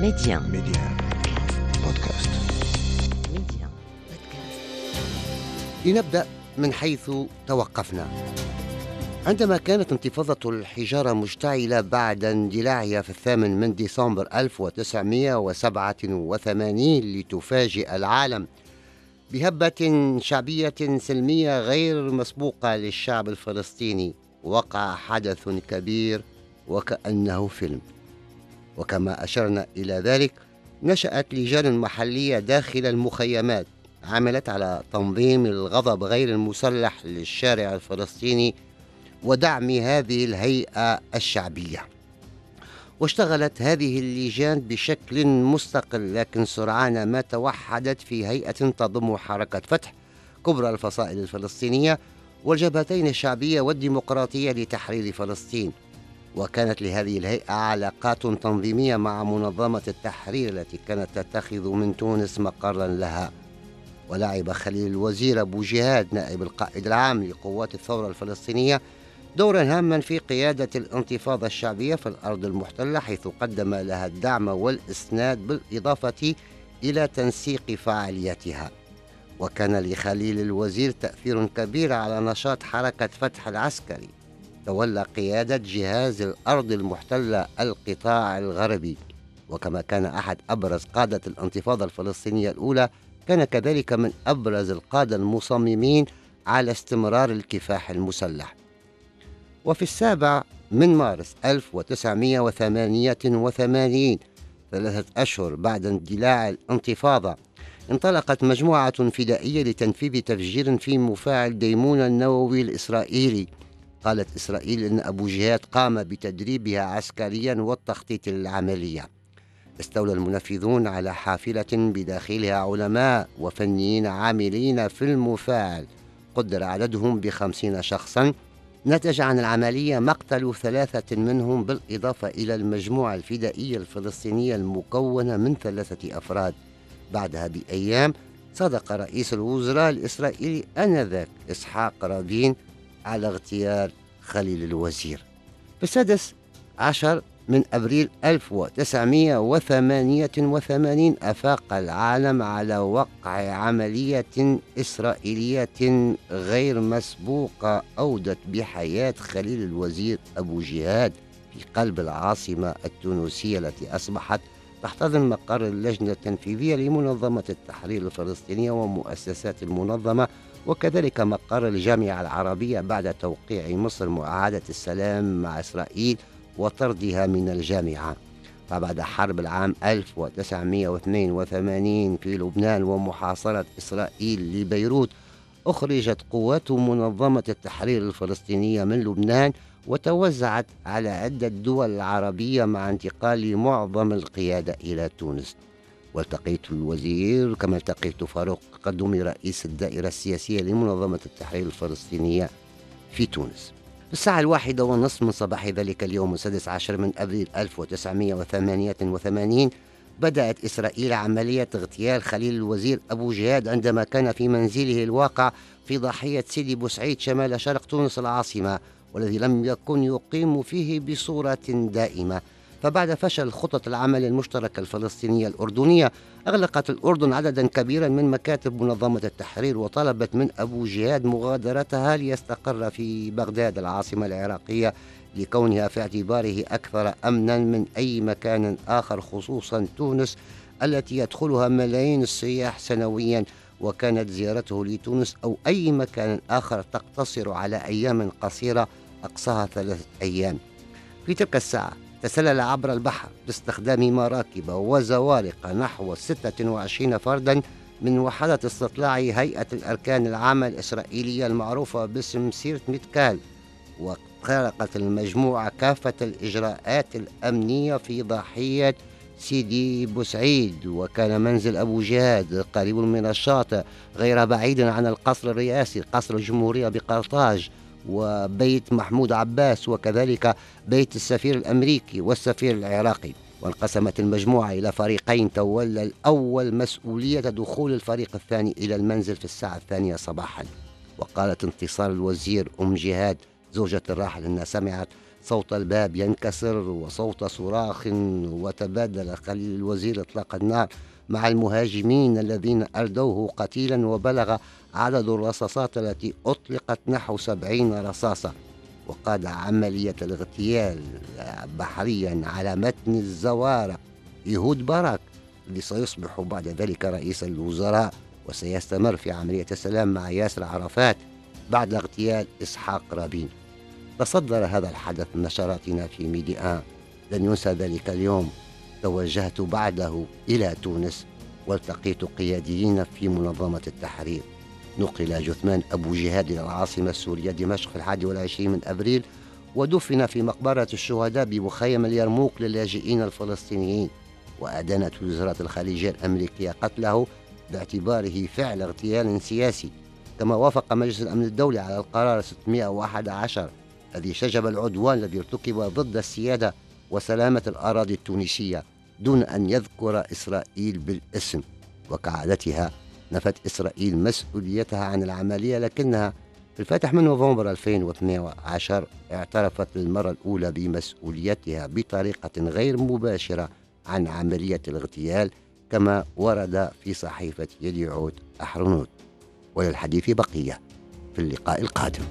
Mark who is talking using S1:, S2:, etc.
S1: Média.
S2: Média. بودكاست
S1: Média. Podcast.
S3: لنبدأ من حيث توقفنا عندما كانت انتفاضة الحجارة مشتعلة بعد اندلاعها في الثامن من ديسمبر 1987 لتفاجئ العالم بهبة شعبية سلمية غير مسبوقة للشعب الفلسطيني وقع حدث كبير وكأنه فيلم وكما أشرنا إلى ذلك نشأت لجان محلية داخل المخيمات عملت على تنظيم الغضب غير المسلح للشارع الفلسطيني ودعم هذه الهيئة الشعبية. واشتغلت هذه اللجان بشكل مستقل لكن سرعان ما توحدت في هيئة تضم حركة فتح كبرى الفصائل الفلسطينية والجبهتين الشعبية والديمقراطية لتحرير فلسطين. وكانت لهذه الهيئة علاقات تنظيمية مع منظمة التحرير التي كانت تتخذ من تونس مقرا لها. ولعب خليل الوزير أبو جهاد نائب القائد العام لقوات الثورة الفلسطينية دورا هاما في قيادة الانتفاضة الشعبية في الأرض المحتلة حيث قدم لها الدعم والإسناد بالإضافة إلى تنسيق فعالياتها. وكان لخليل الوزير تأثير كبير على نشاط حركة فتح العسكري. تولى قيادة جهاز الأرض المحتلة القطاع الغربي. وكما كان أحد أبرز قادة الانتفاضة الفلسطينية الأولى كان كذلك من أبرز القادة المصممين على استمرار الكفاح المسلح. وفي السابع من مارس 1988 ثلاثة أشهر بعد اندلاع الانتفاضة انطلقت مجموعة فدائية لتنفيذ تفجير في مفاعل ديمون النووي الإسرائيلي. قالت إسرائيل أن أبو جهاد قام بتدريبها عسكريا والتخطيط للعملية استولى المنفذون على حافلة بداخلها علماء وفنيين عاملين في المفاعل. قدر عددهم بخمسين شخصا. نتج عن العملية مقتل ثلاثة منهم بالإضافة إلى المجموعة الفدائية الفلسطينية المكونة من ثلاثة أفراد. بعدها بأيام صدق رئيس الوزراء الإسرائيلي آنذاك إسحاق رابين على اغتيال خليل الوزير. في السادس عشر من أبريل 1988 أفاق العالم على وقع عملية إسرائيلية غير مسبوقة أودت بحياة خليل الوزير أبو جهاد في قلب العاصمة التونسية التي أصبحت تحتضن مقر اللجنة التنفيذية لمنظمة التحرير الفلسطينية ومؤسسات المنظمة وكذلك مقر الجامعة العربية بعد توقيع مصر معاهدة السلام مع إسرائيل وطردها من الجامعة. فبعد حرب العام 1982 في لبنان ومحاصرة إسرائيل لبيروت أخرجت قوات منظمة التحرير الفلسطينية من لبنان وتوزعت على عدة دول عربية مع انتقال معظم القيادة إلى تونس. والتقيت الوزير كما التقيت فاروق قدومي رئيس الدائرة السياسية لمنظمة التحرير الفلسطينية في تونس. في الساعة الواحدة والنصف من صباح ذلك اليوم السادس عشر من أبريل 1988 بدأت إسرائيل عملية اغتيال خليل الوزير أبو جهاد عندما كان في منزله الواقع في ضاحية سيدي بوسعيد شمال شرق تونس العاصمة والذي لم يكن يقيم فيه بصورة دائمة. فبعد فشل خطط العمل المشتركة الفلسطينية الأردنية أغلقت الأردن عددا كبيرا من مكاتب منظمة التحرير وطلبت من أبو جهاد مغادرتها ليستقر في بغداد العاصمة العراقية لكونها في اعتباره أكثر أمنا من أي مكان آخر خصوصا تونس التي يدخلها ملايين السياح سنويا وكانت زيارته لتونس أو أي مكان آخر تقتصر على أيام قصيرة أقصاها ثلاثة أيام. في تلك الساعة تسلل عبر البحر باستخدام مراكب وزوارق نحو 26 فردا من وحدة استطلاع هيئة الأركان العامة الإسرائيلية المعروفة باسم سيرت ميتكال وخرقت المجموعة كافة الإجراءات الأمنية في ضاحية سيدي بوسعيد وكان منزل أبو جهاد قريب من الشاطئ غير بعيد عن القصر الرئاسي قصر الجمهورية بقرطاج. وبيت محمود عباس وكذلك بيت السفير الأمريكي والسفير العراقي. وانقسمت المجموعة إلى فريقين تولى الأول مسؤولية دخول الفريق الثاني إلى المنزل في الساعة الثانية صباحا. وقالت انتصار الوزير أم جهاد زوجة الراحل أنها سمعت صوت الباب ينكسر وصوت صراخ وتبادل خليل الوزير إطلاق النار. مع المهاجمين الذين أردوه قتيلا وبلغ عدد الرصاصات التي أطلقت نحو سبعين رصاصة. وقاد عملية الاغتيال بحريا على متن الزوارق يهود باراك اللي سيصبح بعد ذلك رئيس الوزراء وسيستمر في عملية السلام مع ياسر عرفات بعد اغتيال إسحاق رابين. تصدر هذا الحدث نشراتنا في ميديا. لن ينسى ذلك اليوم. توجهت بعده إلى تونس والتقيت قياديين في منظمة التحرير. نقل جثمان أبو جهاد إلى العاصمة السورية دمشق في الحادي والعشرين من أبريل ودفن في مقبرة الشهداء بمخيم اليرموك للاجئين الفلسطينيين. وأدانت وزارة الخارجية الأمريكية قتله باعتباره فعل اغتيال سياسي. كما وافق مجلس الأمن الدولي على القرار 611 الذي شجب العدوان الذي ارتكب ضد السيادة وسلامة الأراضي التونسية دون أن يذكر إسرائيل بالاسم. وكعادتها نفت إسرائيل مسؤوليتها عن العملية لكنها في الفاتح من نوفمبر 2012 اعترفت للمرة الأولى بمسؤوليتها بطريقة غير مباشرة عن عملية الاغتيال كما ورد في صحيفة يديعوت أحرنوت. وللحديث بقية في اللقاء القادم.